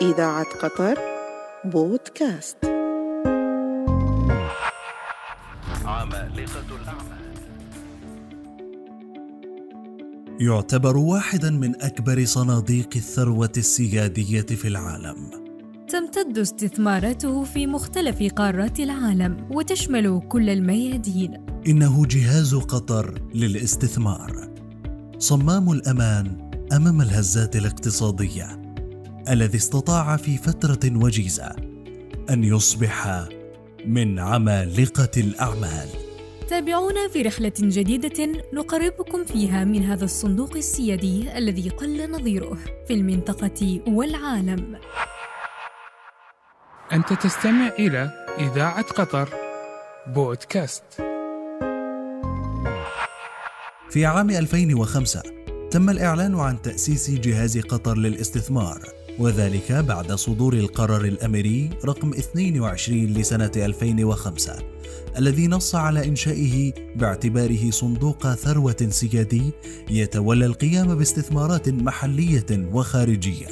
إذاعة قطر بودكاست. عمالقة الأعمال يعتبر واحدا من أكبر صناديق الثروة السيادية في العالم. تمتد استثماراته في مختلف قارات العالم وتشمل كل الميادين. إنه جهاز قطر للاستثمار. صمام الأمان أمام الهزات الاقتصادية. الذي استطاع في فترة وجيزة أن يصبح من عمالقة الأعمال. تابعونا في رحلة جديدة نقربكم فيها من هذا الصندوق السيادي الذي قل نظيره في المنطقة والعالم. أنت تستمع إلى إذاعة قطر بودكاست. في عام 2005 تم الإعلان عن تأسيس جهاز قطر للاستثمار. وذلك بعد صدور القرار الأميري رقم 22 لسنة 2005 الذي نص على إنشائه باعتباره صندوق ثروة سيادي يتولى القيام باستثمارات محلية وخارجية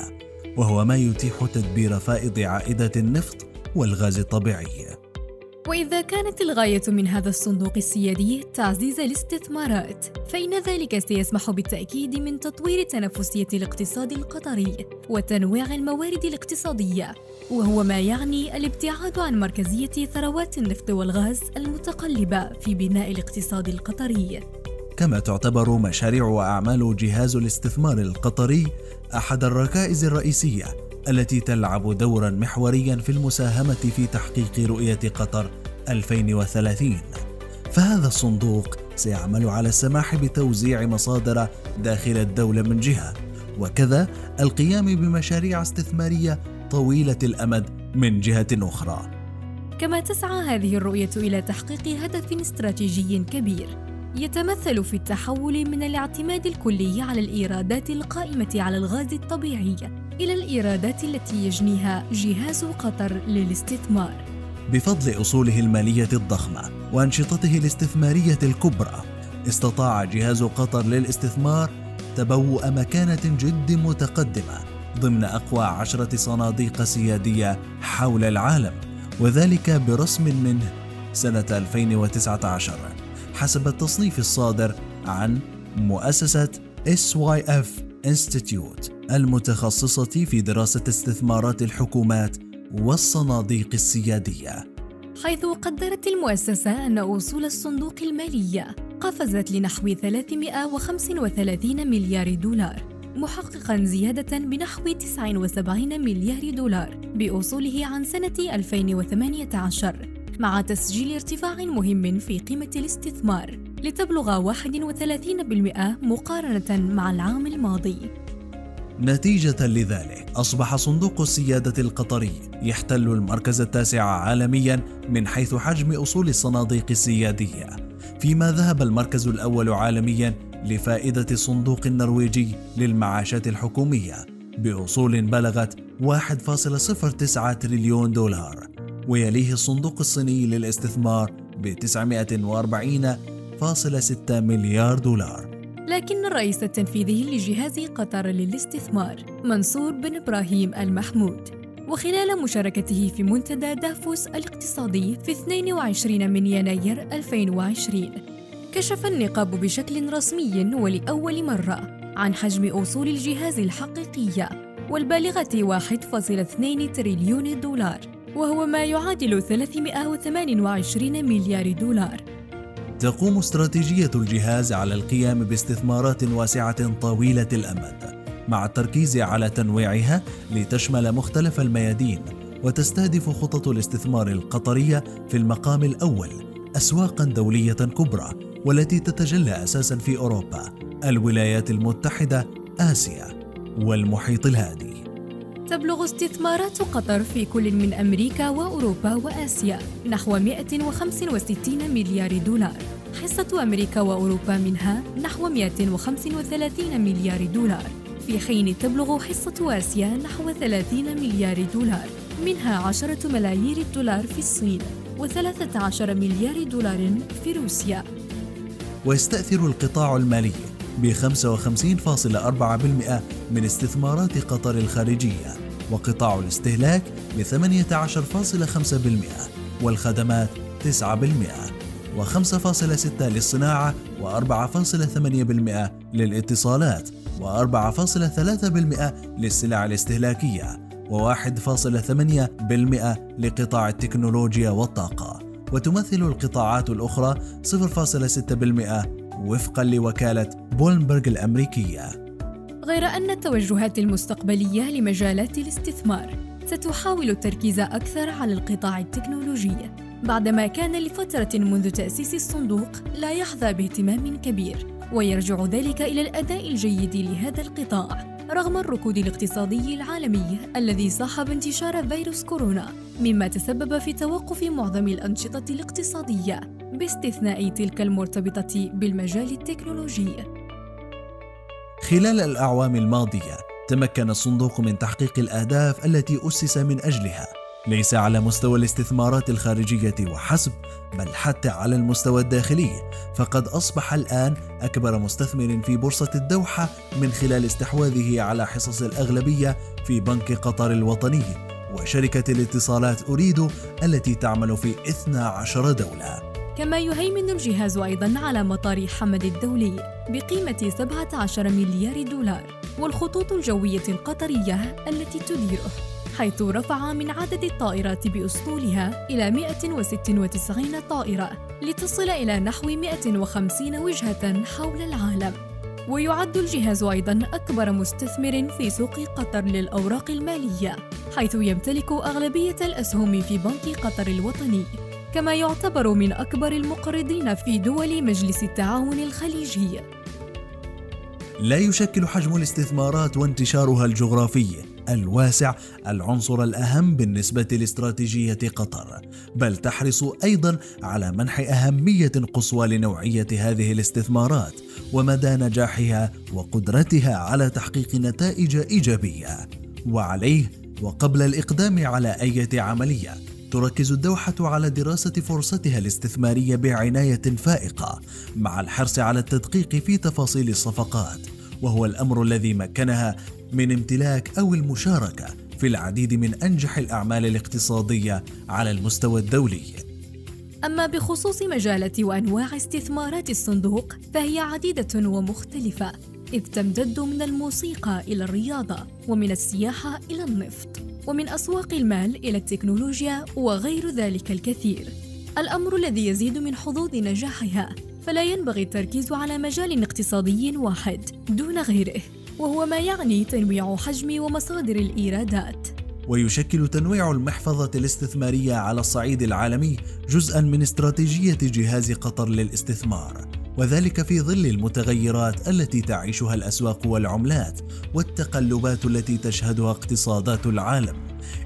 وهو ما يتيح تدبير فائض عائدة النفط والغاز الطبيعي. وإذا كانت الغاية من هذا الصندوق السيادي تعزيز الاستثمارات، فإن ذلك سيسمح بالتأكيد من تطوير تنافسية الاقتصاد القطري وتنويع الموارد الاقتصادية، وهو ما يعني الابتعاد عن مركزية ثروات النفط والغاز المتقلبة في بناء الاقتصاد القطري. كما تعتبر مشاريع وأعمال جهاز الاستثمار القطري أحد الركائز الرئيسية التي تلعب دورا محوريا في المساهمة في تحقيق رؤية قطر 2030 فهذا الصندوق سيعمل على السماح بتوزيع مصادر داخل الدولة من جهة وكذا القيام بمشاريع استثمارية طويلة الأمد من جهة أخرى كما تسعى هذه الرؤية إلى تحقيق هدف استراتيجي كبير يتمثل في التحول من الاعتماد الكلي على الإيرادات القائمة على الغاز الطبيعي إلى الإيرادات التي يجنيها جهاز قطر للاستثمار. بفضل أصوله المالية الضخمة وأنشطته الاستثمارية الكبرى، استطاع جهاز قطر للاستثمار تبوء مكانة جد متقدمة ضمن أقوى عشرة صناديق سيادية حول العالم، وذلك برسم منه سنة 2019 حسب التصنيف الصادر عن مؤسسة SYF Institute المتخصصة في دراسة استثمارات الحكومات والصناديق السيادية. حيث قدرت المؤسسة أن أصول الصندوق المالي قفزت لنحو 335 مليار دولار محققا زيادة بنحو 79 مليار دولار بأصوله عن سنة 2018 مع تسجيل ارتفاع مهم في قيمة الاستثمار لتبلغ 31% مقارنة مع العام الماضي. نتيجة لذلك أصبح صندوق السيادة القطري يحتل المركز التاسع عالميا من حيث حجم أصول الصناديق السيادية فيما ذهب المركز الأول عالميا لفائدة الصندوق النرويجي للمعاشات الحكومية بأصول بلغت 1.09 تريليون دولار ويليه الصندوق الصيني للاستثمار ب 940.6 مليار دولار. لكن الرئيس التنفيذي لجهاز قطر للاستثمار منصور بن إبراهيم المحمود. وخلال مشاركته في منتدى دافوس الاقتصادي في 22 من يناير 2020 كشف النقاب بشكل رسمي ولأول مرة عن حجم أصول الجهاز الحقيقية والبالغة 1.2 تريليون دولار وهو ما يعادل 328 مليار دولار. تقوم استراتيجية الجهاز على القيام باستثمارات واسعة طويلة الأمد مع التركيز على تنويعها لتشمل مختلف الميادين وتستهدف خطط الاستثمار القطرية في المقام الأول أسواقا دولية كبرى والتي تتجلى أساسا في أوروبا الولايات المتحدة آسيا والمحيط الهادي. تبلغ استثمارات قطر في كل من أمريكا وأوروبا وآسيا نحو 165 مليار دولار. حصة أمريكا وأوروبا منها نحو 135 مليار دولار. في حين تبلغ حصة آسيا نحو 30 مليار دولار منها 10 ملايير دولار في الصين و13 مليار دولار في روسيا. ويستأثر القطاع المالي ب 55.4% من استثمارات قطر الخارجية وقطاع الاستهلاك ب 18.5% والخدمات 9% و5.6 للصناعة و4.8% للاتصالات و4.3% للسلع الاستهلاكية و1.8% لقطاع التكنولوجيا والطاقة وتمثل القطاعات الأخرى 0.6% وفقا لوكالة بولنبرغ الأمريكية. غير أن التوجهات المستقبلية لمجالات الاستثمار ستحاول التركيز أكثر على القطاع التكنولوجي. بعدما كان لفترة منذ تأسيس الصندوق لا يحظى باهتمام كبير ويرجع ذلك إلى الأداء الجيد لهذا القطاع رغم الركود الاقتصادي العالمي الذي صاحب انتشار فيروس كورونا مما تسبب في توقف معظم الأنشطة الاقتصادية باستثناء تلك المرتبطة بالمجال التكنولوجي. خلال الأعوام الماضية تمكن الصندوق من تحقيق الأهداف التي أسس من أجلها. ليس على مستوى الاستثمارات الخارجية وحسب بل حتى على المستوى الداخلي. فقد أصبح الآن أكبر مستثمر في بورصة الدوحة من خلال استحواذه على حصص الأغلبية في بنك قطر الوطني وشركة الاتصالات أريدو التي تعمل في 12 دولة. كما يهيمن الجهاز أيضا على مطار حمد الدولي بقيمة 17 مليار دولار والخطوط الجوية القطرية التي تديره. حيث رفع من عدد الطائرات بأسطولها إلى 196 طائرة لتصل إلى نحو 150 وجهة حول العالم. ويعد الجهاز أيضا أكبر مستثمر في سوق قطر للأوراق المالية حيث يمتلك أغلبية الأسهم في بنك قطر الوطني كما يعتبر من أكبر المقرضين في دول مجلس التعاون الخليجي. لا يشكل حجم الاستثمارات وانتشارها الجغرافي. الواسع العنصر الأهم بالنسبة لاستراتيجية قطر. بل تحرص أيضا على منح أهمية قصوى لنوعية هذه الاستثمارات ومدى نجاحها وقدرتها على تحقيق نتائج إيجابية. وعليه وقبل الإقدام على أي عملية تركز الدوحة على دراسة فرصتها الاستثمارية بعناية فائقة مع الحرص على التدقيق في تفاصيل الصفقات. وهو الأمر الذي مكنها من امتلاك أو المشاركة في العديد من أنجح الأعمال الاقتصادية على المستوى الدولي. أما بخصوص مجالات وأنواع استثمارات الصندوق فهي عديدة ومختلفة إذ تمتد من الموسيقى إلى الرياضة ومن السياحة إلى النفط ومن أسواق المال إلى التكنولوجيا وغير ذلك الكثير. الأمر الذي يزيد من حظوظ نجاحها فلا ينبغي التركيز على مجال اقتصادي واحد دون غيره. وهو ما يعني تنويع حجم ومصادر الإيرادات. ويشكل تنويع المحفظة الاستثمارية على الصعيد العالمي جزءا من استراتيجية جهاز قطر للاستثمار وذلك في ظل المتغيرات التي تعيشها الأسواق والعملات والتقلبات التي تشهدها اقتصادات العالم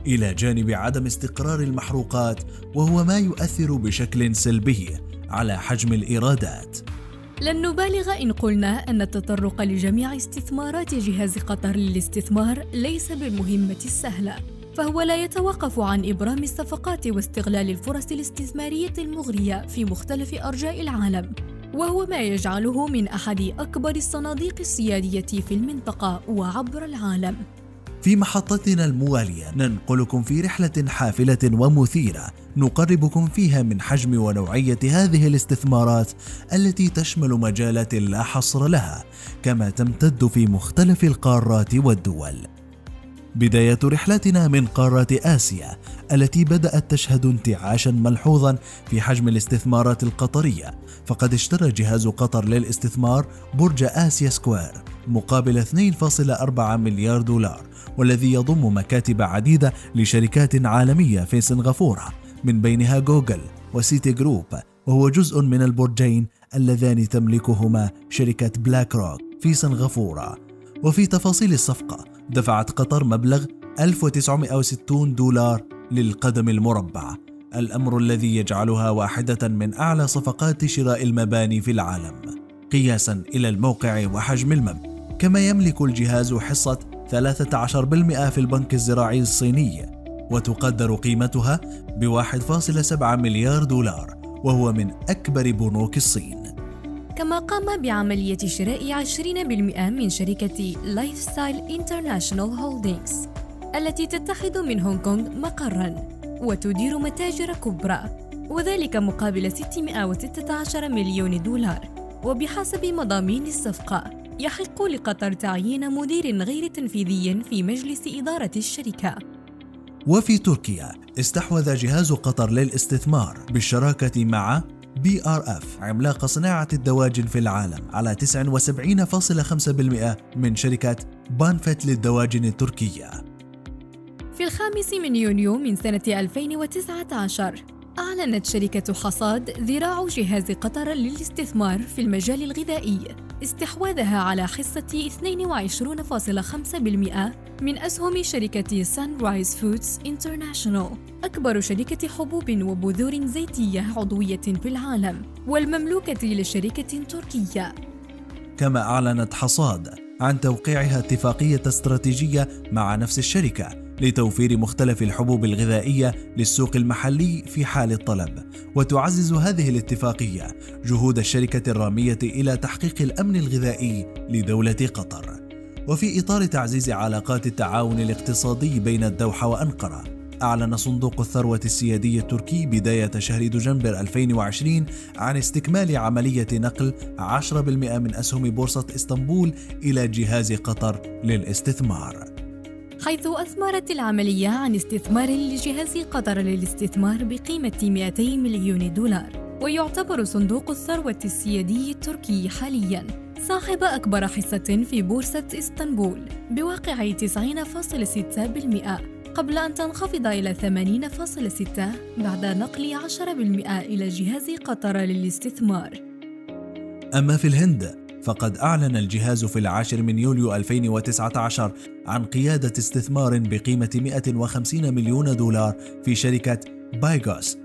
إلى جانب عدم استقرار المحروقات وهو ما يؤثر بشكل سلبي على حجم الإيرادات. لن نبالغ إن قلنا أن التطرق لجميع استثمارات جهاز قطر للاستثمار ليس بالمهمة السهلة فهو لا يتوقف عن إبرام الصفقات واستغلال الفرص الاستثمارية المغرية في مختلف أرجاء العالم وهو ما يجعله من أحد أكبر الصناديق السيادية في المنطقة وعبر العالم. في محطتنا الموالية ننقلكم في رحلة حافلة ومثيرة نقربكم فيها من حجم ونوعية هذه الاستثمارات التي تشمل مجالات لا حصر لها كما تمتد في مختلف القارات والدول. بداية رحلتنا من قارة آسيا التي بدأت تشهد انتعاشا ملحوظا في حجم الاستثمارات القطرية فقد اشترى جهاز قطر للاستثمار برج آسيا سكوير مقابل 2.4 مليار دولار والذي يضم مكاتب عديدة لشركات عالمية في سنغافورة من بينها جوجل وسيتي جروب وهو جزء من البرجين اللذان تملكهما شركة بلاك روك في سنغافورة. وفي تفاصيل الصفقة دفعت قطر مبلغ 1960 دولار للقدم المربع الأمر الذي يجعلها واحدة من أعلى صفقات شراء المباني في العالم. قياسا إلى الموقع وحجم المبنى. كما يملك الجهاز حصة 13% في البنك الزراعي الصيني وتقدر قيمتها ب 1.7 مليار دولار وهو من أكبر بنوك الصين. كما قام بعملية شراء 20% من شركة لايف ستايل انترناشونال هولدينغز التي تتخذ من هونغ كونغ مقراً وتدير متاجر كبرى وذلك مقابل 616 مليون دولار وبحسب مضامين الصفقة. يحق لقطر تعيين مدير غير تنفيذي في مجلس إدارة الشركة وفي تركيا استحوذ جهاز قطر للاستثمار بالشراكة مع بي آر إف عملاق صناعة الدواجن في العالم على 79.5% من شركة بانفيت للدواجن التركية. في الخامس من يونيو من سنة 2019 أعلنت شركة حصاد ذراع جهاز قطر للاستثمار في المجال الغذائي استحواذها على حصة 22.5% من أسهم شركة سان رايز فودز انترناشونال أكبر شركة حبوب وبذور زيتية عضوية في العالم والمملوكة لشركة تركية. كما أعلنت حصاد عن توقيعها اتفاقية استراتيجية مع نفس الشركة. لتوفير مختلف الحبوب الغذائية للسوق المحلي في حال الطلب وتعزز هذه الاتفاقية جهود الشركة الرامية إلى تحقيق الأمن الغذائي لدولة قطر وفي إطار تعزيز علاقات التعاون الاقتصادي بين الدوحة وأنقرة أعلن صندوق الثروة السيادي التركي بداية شهر دجنبر 2020 عن استكمال عملية نقل 10% من أسهم بورصة إسطنبول إلى جهاز قطر للاستثمار. حيث أثمرت العملية عن استثمار لجهاز قطر للاستثمار بقيمة 200 مليون دولار. ويعتبر صندوق الثروة السيادي التركي حالياً صاحب أكبر حصة في بورصة إسطنبول بواقع 90.6% قبل أن تنخفض إلى 80.6 بعد نقل 10% إلى جهاز قطر للاستثمار. أما في الهند فقد أعلن الجهاز في العاشر من يوليو 2019 عن قيادة استثمار بقيمة 150 مليون دولار في شركة بايغوس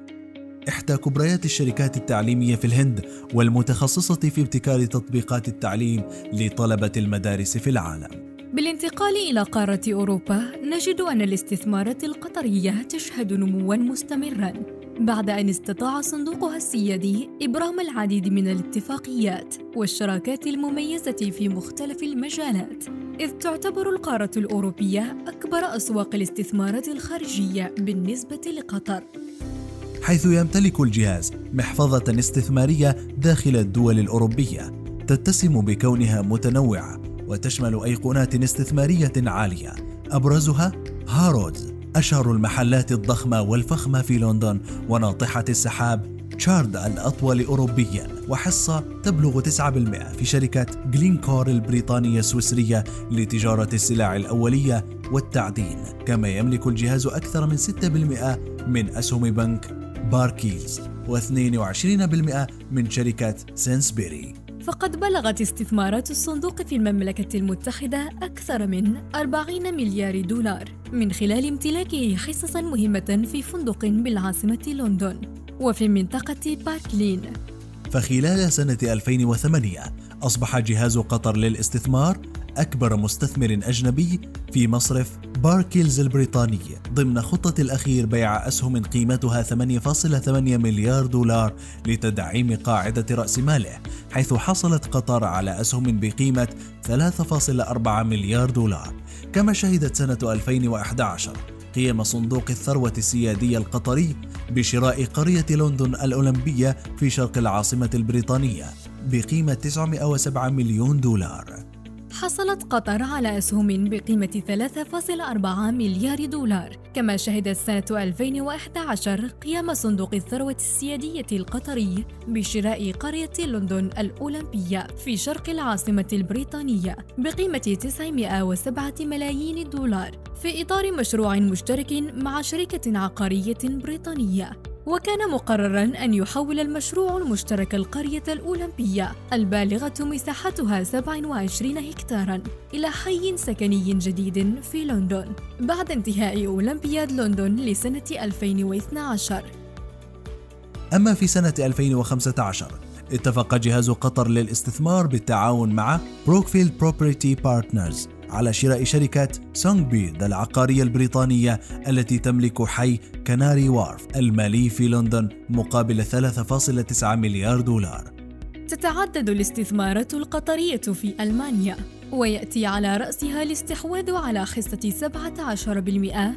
إحدى كبريات الشركات التعليمية في الهند والمتخصصة في ابتكار تطبيقات التعليم لطلبة المدارس في العالم. بالانتقال إلى قارة أوروبا نجد أن الاستثمارات القطرية تشهد نمواً مستمراً بعد أن استطاع صندوقها السيادي إبرام العديد من الاتفاقيات والشراكات المميزة في مختلف المجالات إذ تعتبر القارة الأوروبية أكبر أسواق الاستثمارات الخارجية بالنسبة لقطر. حيث يمتلك الجهاز محفظة استثمارية داخل الدول الأوروبية تتسم بكونها متنوعة وتشمل أيقونات استثمارية عالية. أبرزها هارودز أشهر المحلات الضخمة والفخمة في لندن وناطحة السحاب شارد الأطول أوروبيا وحصة تبلغ 9% في شركة جلينكور البريطانية السويسرية لتجارة السلع الأولية والتعدين. كما يملك الجهاز أكثر من 6% من أسهم بنك باركليز و22% من شركة سينسبيري فقد بلغت استثمارات الصندوق في المملكة المتحدة أكثر من 40 مليار دولار من خلال امتلاكه حصصا مهمة في فندق بالعاصمة لندن وفي منطقة باركلين. فخلال سنة 2008 أصبح جهاز قطر للاستثمار أكبر مستثمر أجنبي في مصرف باركيلز البريطاني ضمن خطة الأخير بيع أسهم قيمتها 8.8 مليار دولار لتدعيم قاعدة رأس ماله حيث حصلت قطر على أسهم بقيمة 3.4 مليار دولار. كما شهدت سنة 2011 قيم صندوق الثروة السيادية القطري بشراء قرية لندن الأولمبية في شرق العاصمة البريطانية بقيمة 907 مليون دولار. حصلت قطر على أسهم بقيمة 3.4 مليار دولار كما شهدت سنة 2011 قيام صندوق الثروة السيادية القطري بشراء قرية لندن الأولمبية في شرق العاصمة البريطانية بقيمة 907 ملايين دولار في إطار مشروع مشترك مع شركة عقارية بريطانية. وكان مقررا أن يحول المشروع المشترك القرية الأولمبية البالغة مساحتها 27 هكتارا إلى حي سكني جديد في لندن بعد انتهاء أولمبياد لندن لسنة 2012 أما في سنة 2015 اتفق جهاز قطر للاستثمار بالتعاون مع بروكفيلد بروبرتي بارتنرز على شراء شركة سونغبيرد العقارية البريطانية التي تملك حي كناري وارف المالي في لندن مقابل 3.9 مليار دولار. تتعدد الاستثمارات القطرية في ألمانيا ويأتي على رأسها الاستحواذ على حصة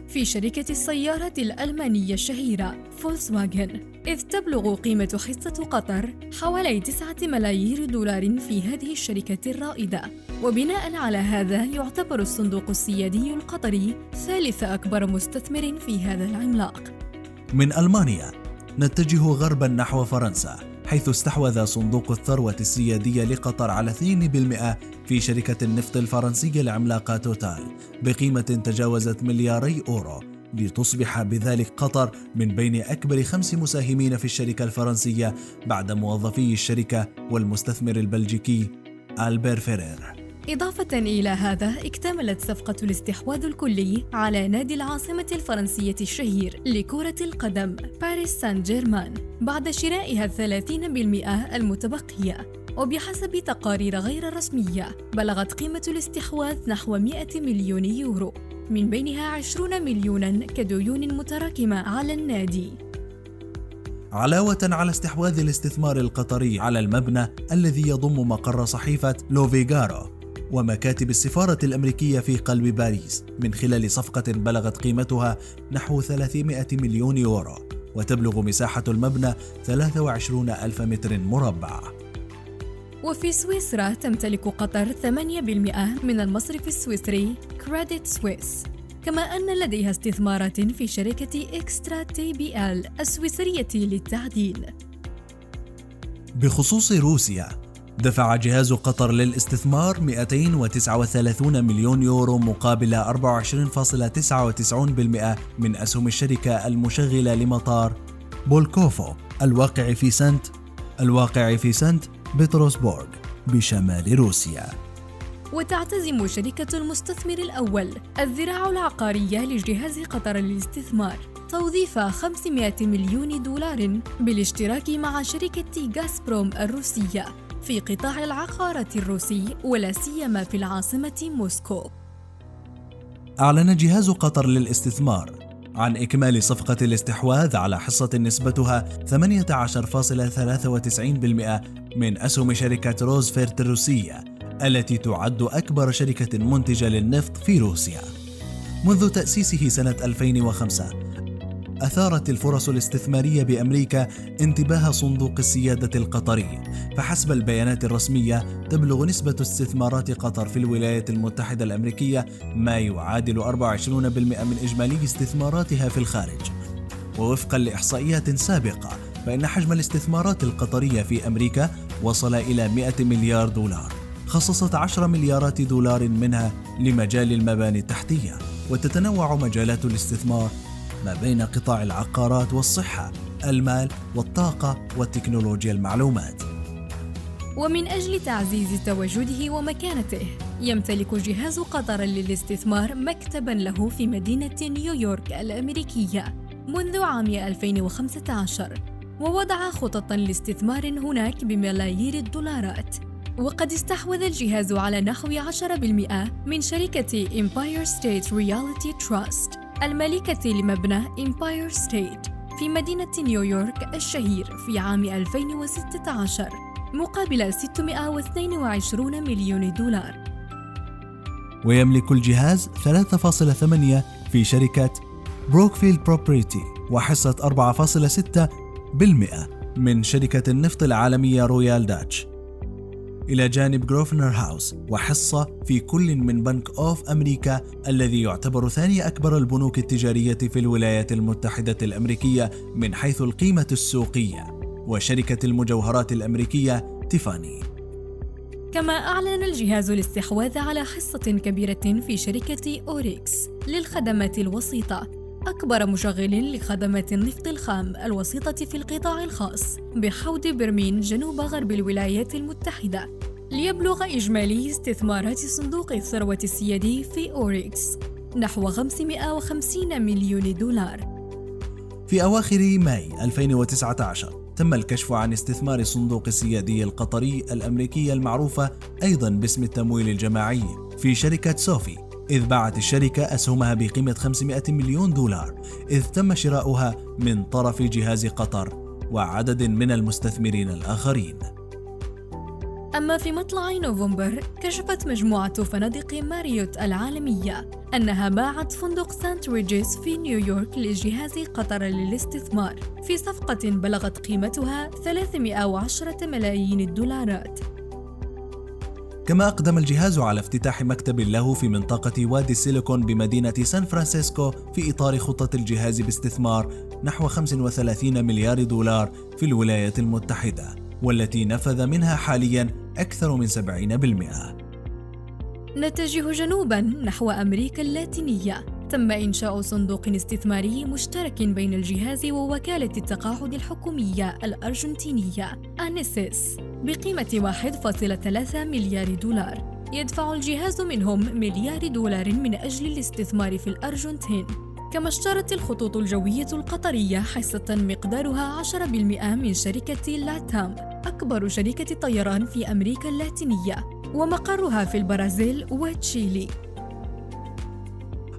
17% في شركة السيارة الألمانية الشهيرة فولكسواغن إذ تبلغ قيمة حصة قطر حوالي 9 ملايير دولار في هذه الشركة الرائدة. وبناء على هذا يعتبر الصندوق السيادي القطري ثالث أكبر مستثمر في هذا العملاق. من ألمانيا نتجه غربا نحو فرنسا حيث استحوذ صندوق الثروة السيادية لقطر على 2% في شركة النفط الفرنسية العملاقة توتال بقيمة تجاوزت ملياري أورو لتصبح بذلك قطر من بين أكبر خمس مساهمين في الشركة الفرنسية بعد موظفي الشركة والمستثمر البلجيكي ألبير فرير. إضافة إلى هذا اكتملت صفقة الاستحواذ الكلي على نادي العاصمة الفرنسية الشهير لكرة القدم باريس سان جيرمان بعد شرائها الثلاثين بالمئة المتبقية. وبحسب تقارير غير رسمية بلغت قيمة الاستحواذ نحو 100 مليون يورو من بينها 20 مليونا كديون متراكمة على النادي. علاوة على استحواذ الاستثمار القطري على المبنى الذي يضم مقر صحيفة لوفيغارو. ومكاتب السفارة الأمريكية في قلب باريس. من خلال صفقة بلغت قيمتها نحو 300 مليون يورو وتبلغ مساحة المبنى 23 ألف متر مربع. وفي سويسرا تمتلك قطر 8% من المصرف السويسري كريديت سويس كما أن لديها استثمارات في شركة إكستراتا بي إل سي السويسرية للتعدين. بخصوص روسيا دفع جهاز قطر للاستثمار 239 مليون يورو مقابل 24.99% من أسهم الشركة المشغلة لمطار بولكوفو الواقع في سنت الواقع في سنت بطرسبورغ بشمال روسيا. وتعتزم شركة المستثمر الأول الذراع العقارية لجهاز قطر للاستثمار توظيف 500 مليون دولار بالاشتراك مع شركة غازبروم الروسية. في قطاع العقارات الروسي ولا سيما في العاصمة موسكو. أعلن جهاز قطر للاستثمار عن إكمال صفقة الاستحواذ على حصة نسبتها 18.93% من أسهم شركة روزفيرت الروسية التي تعد أكبر شركة منتجة للنفط في روسيا. منذ تأسيسه سنة 2005 أثارت الفرص الاستثمارية بأمريكا انتباه صندوق السيادة القطري. فحسب البيانات الرسمية تبلغ نسبة استثمارات قطر في الولايات المتحدة الأمريكية ما يعادل 24% من إجمالي استثماراتها في الخارج. ووفقا لإحصائيات سابقة فإن حجم الاستثمارات القطرية في أمريكا وصل إلى 100 مليار دولار. خصصت 10 مليارات دولار منها لمجال المباني التحتية. وتتنوع مجالات الاستثمار ما بين قطاع العقارات والصحة، المال والطاقة والتكنولوجيا المعلومات. ومن أجل تعزيز تواجده ومكانته، يمتلك جهاز قطر للاستثمار مكتبا له في مدينة نيويورك الأمريكية منذ عام 2015 ووضع خططا لاستثمار هناك بملايير الدولارات وقد استحوذ الجهاز على نحو 10% من شركة Empire State Realty Trust المالكة لمبنى إمباير ستيت في مدينة نيويورك الشهير في عام 2016 مقابل 622 مليون دولار. ويملك الجهاز 3.8 في شركة بروكفيلد بروبرتي وحصة 4.6% من شركة النفط العالمية رويال داتش إلى جانب جروفنر هاوس وحصة في كل من بنك أوف أمريكا الذي يعتبر ثاني أكبر البنوك التجارية في الولايات المتحدة الأمريكية من حيث القيمة السوقية وشركة المجوهرات الأمريكية تيفاني كما أعلن الجهاز الاستحواذ على حصة كبيرة في شركة أوريكس للخدمات الوسيطة أكبر مشغل لخدمات النفط الخام الوسيطة في القطاع الخاص بحوض برميان جنوب غرب الولايات المتحدة ليبلغ إجمالي استثمارات صندوق الثروة السيادي في أوريكس نحو 550 مليون دولار. في أواخر ماي 2019 تم الكشف عن استثمار صندوق السيادي القطري الأمريكي المعروفة أيضا باسم التمويل الجماعي في شركة سوفي. إذ باعت الشركة أسهمها بقيمة 500 مليون دولار إذ تم شراؤها من طرف جهاز قطر وعدد من المستثمرين الآخرين. أما في مطلع نوفمبر كشفت مجموعة فنادق ماريوت العالمية أنها باعت فندق سانت ريجيس في نيويورك لجهاز قطر للاستثمار في صفقة بلغت قيمتها 310 ملايين الدولارات. كما أقدم الجهاز على افتتاح مكتب له في منطقة وادي السيليكون بمدينة سان فرانسيسكو في إطار خطة الجهاز باستثمار نحو 35 مليار دولار في الولايات المتحدة والتي نفذ منها حاليا أكثر من 70% نتجه جنوبا نحو أمريكا اللاتينية. تم إنشاء صندوق استثماري مشترك بين الجهاز ووكالة التقاعد الحكومية الأرجنتينية أنيسيس بقيمة 1.3 مليار دولار. يدفع الجهاز منهم مليار دولار من أجل الاستثمار في الأرجنتين. كما اشترت الخطوط الجوية القطرية حصة مقدارها 10% من شركة لاتام أكبر شركة طيران في أمريكا اللاتينية ومقرها في البرازيل وتشيلي.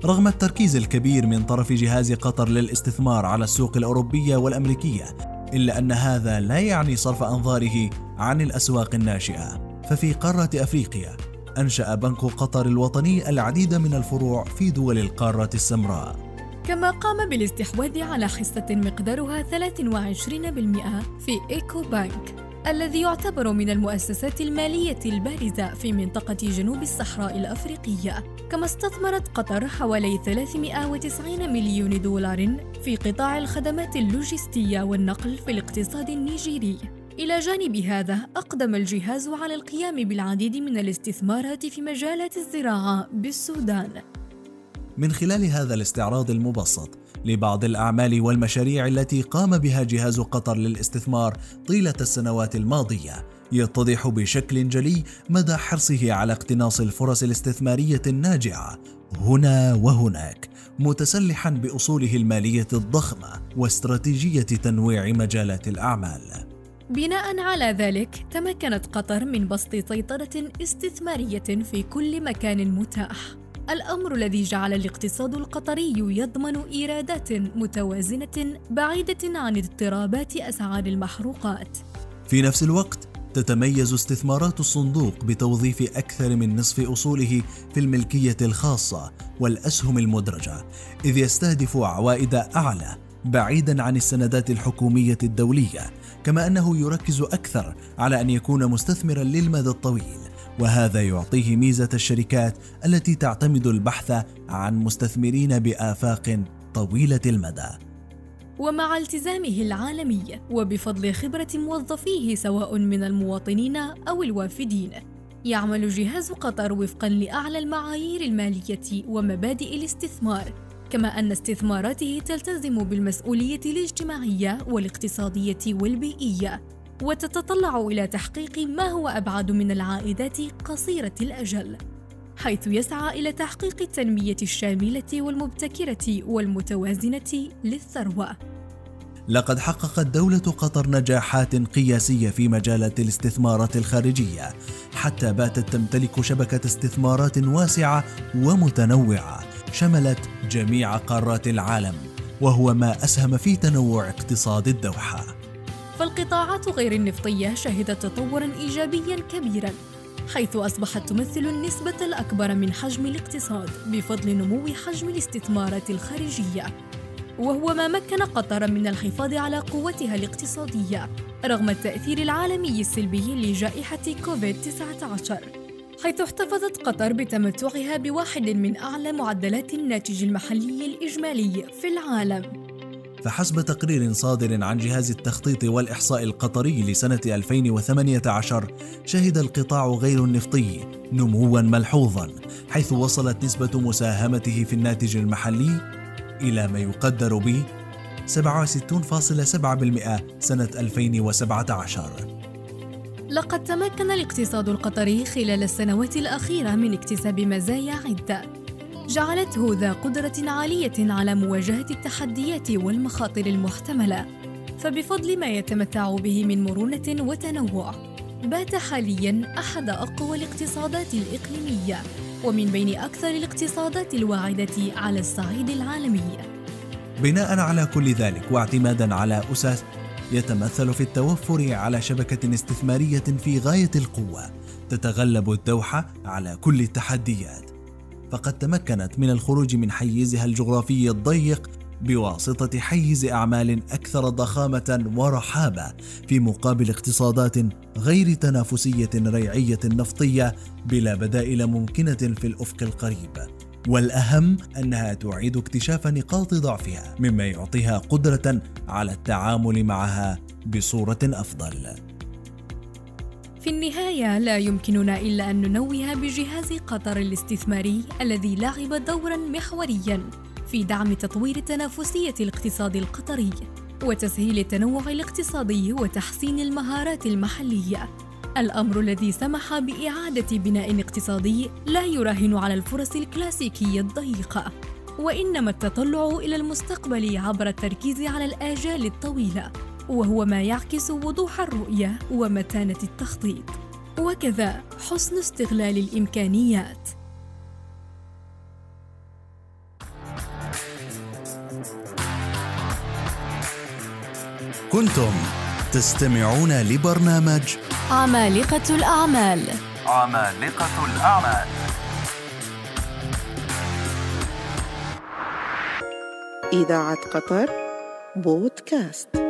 رغم التركيز الكبير من طرف جهاز قطر للاستثمار على السوق الأوروبية والأمريكية إلا أن هذا لا يعني صرف أنظاره عن الأسواق الناشئة. ففي قارة أفريقيا أنشأ بنك قطر الوطني العديد من الفروع في دول القارة السمراء. كما قام بالاستحواذ على حصة مقدارها 23% في إيكو بانك الذي يعتبر من المؤسسات المالية البارزة في منطقة جنوب الصحراء الأفريقية كما استثمرت قطر حوالي 390 مليون دولار في قطاع الخدمات اللوجستية والنقل في الاقتصاد النيجيري. إلى جانب هذا أقدم الجهاز على القيام بالعديد من الاستثمارات في مجالات الزراعة بالسودان. من خلال هذا الاستعراض المبسط لبعض الأعمال والمشاريع التي قام بها جهاز قطر للاستثمار طيلة السنوات الماضية يتضح بشكل جلي مدى حرصه على اقتناص الفرص الاستثمارية الناجعة هنا وهناك متسلحا بأصوله المالية الضخمة واستراتيجية تنويع مجالات الأعمال. بناء على ذلك تمكنت قطر من بسط سيطرة استثمارية في كل مكان متاح. الأمر الذي جعل الاقتصاد القطري يضمن إيرادات متوازنة بعيدة عن اضطرابات أسعار المحروقات. في نفس الوقت تتميز استثمارات الصندوق بتوظيف أكثر من نصف أصوله في الملكية الخاصة والأسهم المدرجة، إذ يستهدف عوائد أعلى بعيدا عن السندات الحكومية الدولية، كما أنه يركز أكثر على أن يكون مستثمرا للمدى الطويل وهذا يعطيه ميزة الشركات التي تعتمد البحث عن مستثمرين بآفاق طويلة المدى. ومع التزامه العالمي وبفضل خبرة موظفيه سواء من المواطنين أو الوافدين يعمل جهاز قطر وفقا لأعلى المعايير المالية ومبادئ الاستثمار كما أن استثماراته تلتزم بالمسؤولية الاجتماعية والاقتصادية والبيئية. وتتطلع إلى تحقيق ما هو أبعد من العائدات قصيرة الأجل حيث يسعى إلى تحقيق التنمية الشاملة والمبتكرة والمتوازنة للثروة لقد حققت دولة قطر نجاحات قياسية في مجالات الاستثمارات الخارجية، حتى باتت تمتلك شبكة استثمارات واسعة ومتنوعة شملت جميع قارات العالم، وهو ما أسهم في تنوع اقتصاد الدوحة. فالقطاعات غير النفطية شهدت تطورا إيجابيا كبيرا حيث أصبحت تمثل النسبة الأكبر من حجم الاقتصاد بفضل نمو حجم الاستثمارات الخارجية. وهو ما مكن قطر من الحفاظ على قوتها الاقتصادية رغم التأثير العالمي السلبي لجائحة كوفيد-19 حيث احتفظت قطر بتمتعها بواحد من أعلى معدلات الناتج المحلي الإجمالي في العالم. فحسب تقرير صادر عن جهاز التخطيط والإحصاء القطري لسنة 2018 شهد القطاع غير النفطي نموا ملحوظا حيث وصلت نسبة مساهمته في الناتج المحلي إلى ما يقدر ب 67.7% سنة 2017 لقد تمكن الاقتصاد القطري خلال السنوات الأخيرة من اكتساب مزايا عدة. جعلته ذا قدرة عالية على مواجهة التحديات والمخاطر المحتملة. فبفضل ما يتمتع به من مرونة وتنوع بات حاليا أحد أقوى الاقتصادات الإقليمية ومن بين أكثر الاقتصادات الواعدة على الصعيد العالمي. بناء على كل ذلك واعتمادا على أسس يتمثل في التوفر على شبكة استثمارية في غاية القوة تتغلب الدوحة على كل التحديات. فقد تمكنت من الخروج من حيزها الجغرافي الضيق بواسطة حيز أعمال أكثر ضخامة ورحابة في مقابل اقتصادات غير تنافسية ريعية نفطية بلا بدائل ممكنة في الأفق القريب. والأهم أنها تعيد اكتشاف نقاط ضعفها مما يعطيها قدرة على التعامل معها بصورة أفضل. في النهاية لا يمكننا إلا أن ننوه بجهاز قطر الاستثماري الذي لعب دورا محوريا في دعم تطوير تنافسية الاقتصاد القطري وتسهيل التنوع الاقتصادي وتحسين المهارات المحلية. الأمر الذي سمح بإعادة بناء اقتصادي لا يراهن على الفرص الكلاسيكية الضيقة وإنما التطلع إلى المستقبل عبر التركيز على الآجال الطويلة. وهو ما يعكس وضوح الرؤية ومتانة التخطيط. وكذا حسن استغلال الإمكانيات. كنتم تستمعون لبرنامج عمالقة الأعمال. عمالقة الأعمال. إذاعة قطر بودكاست.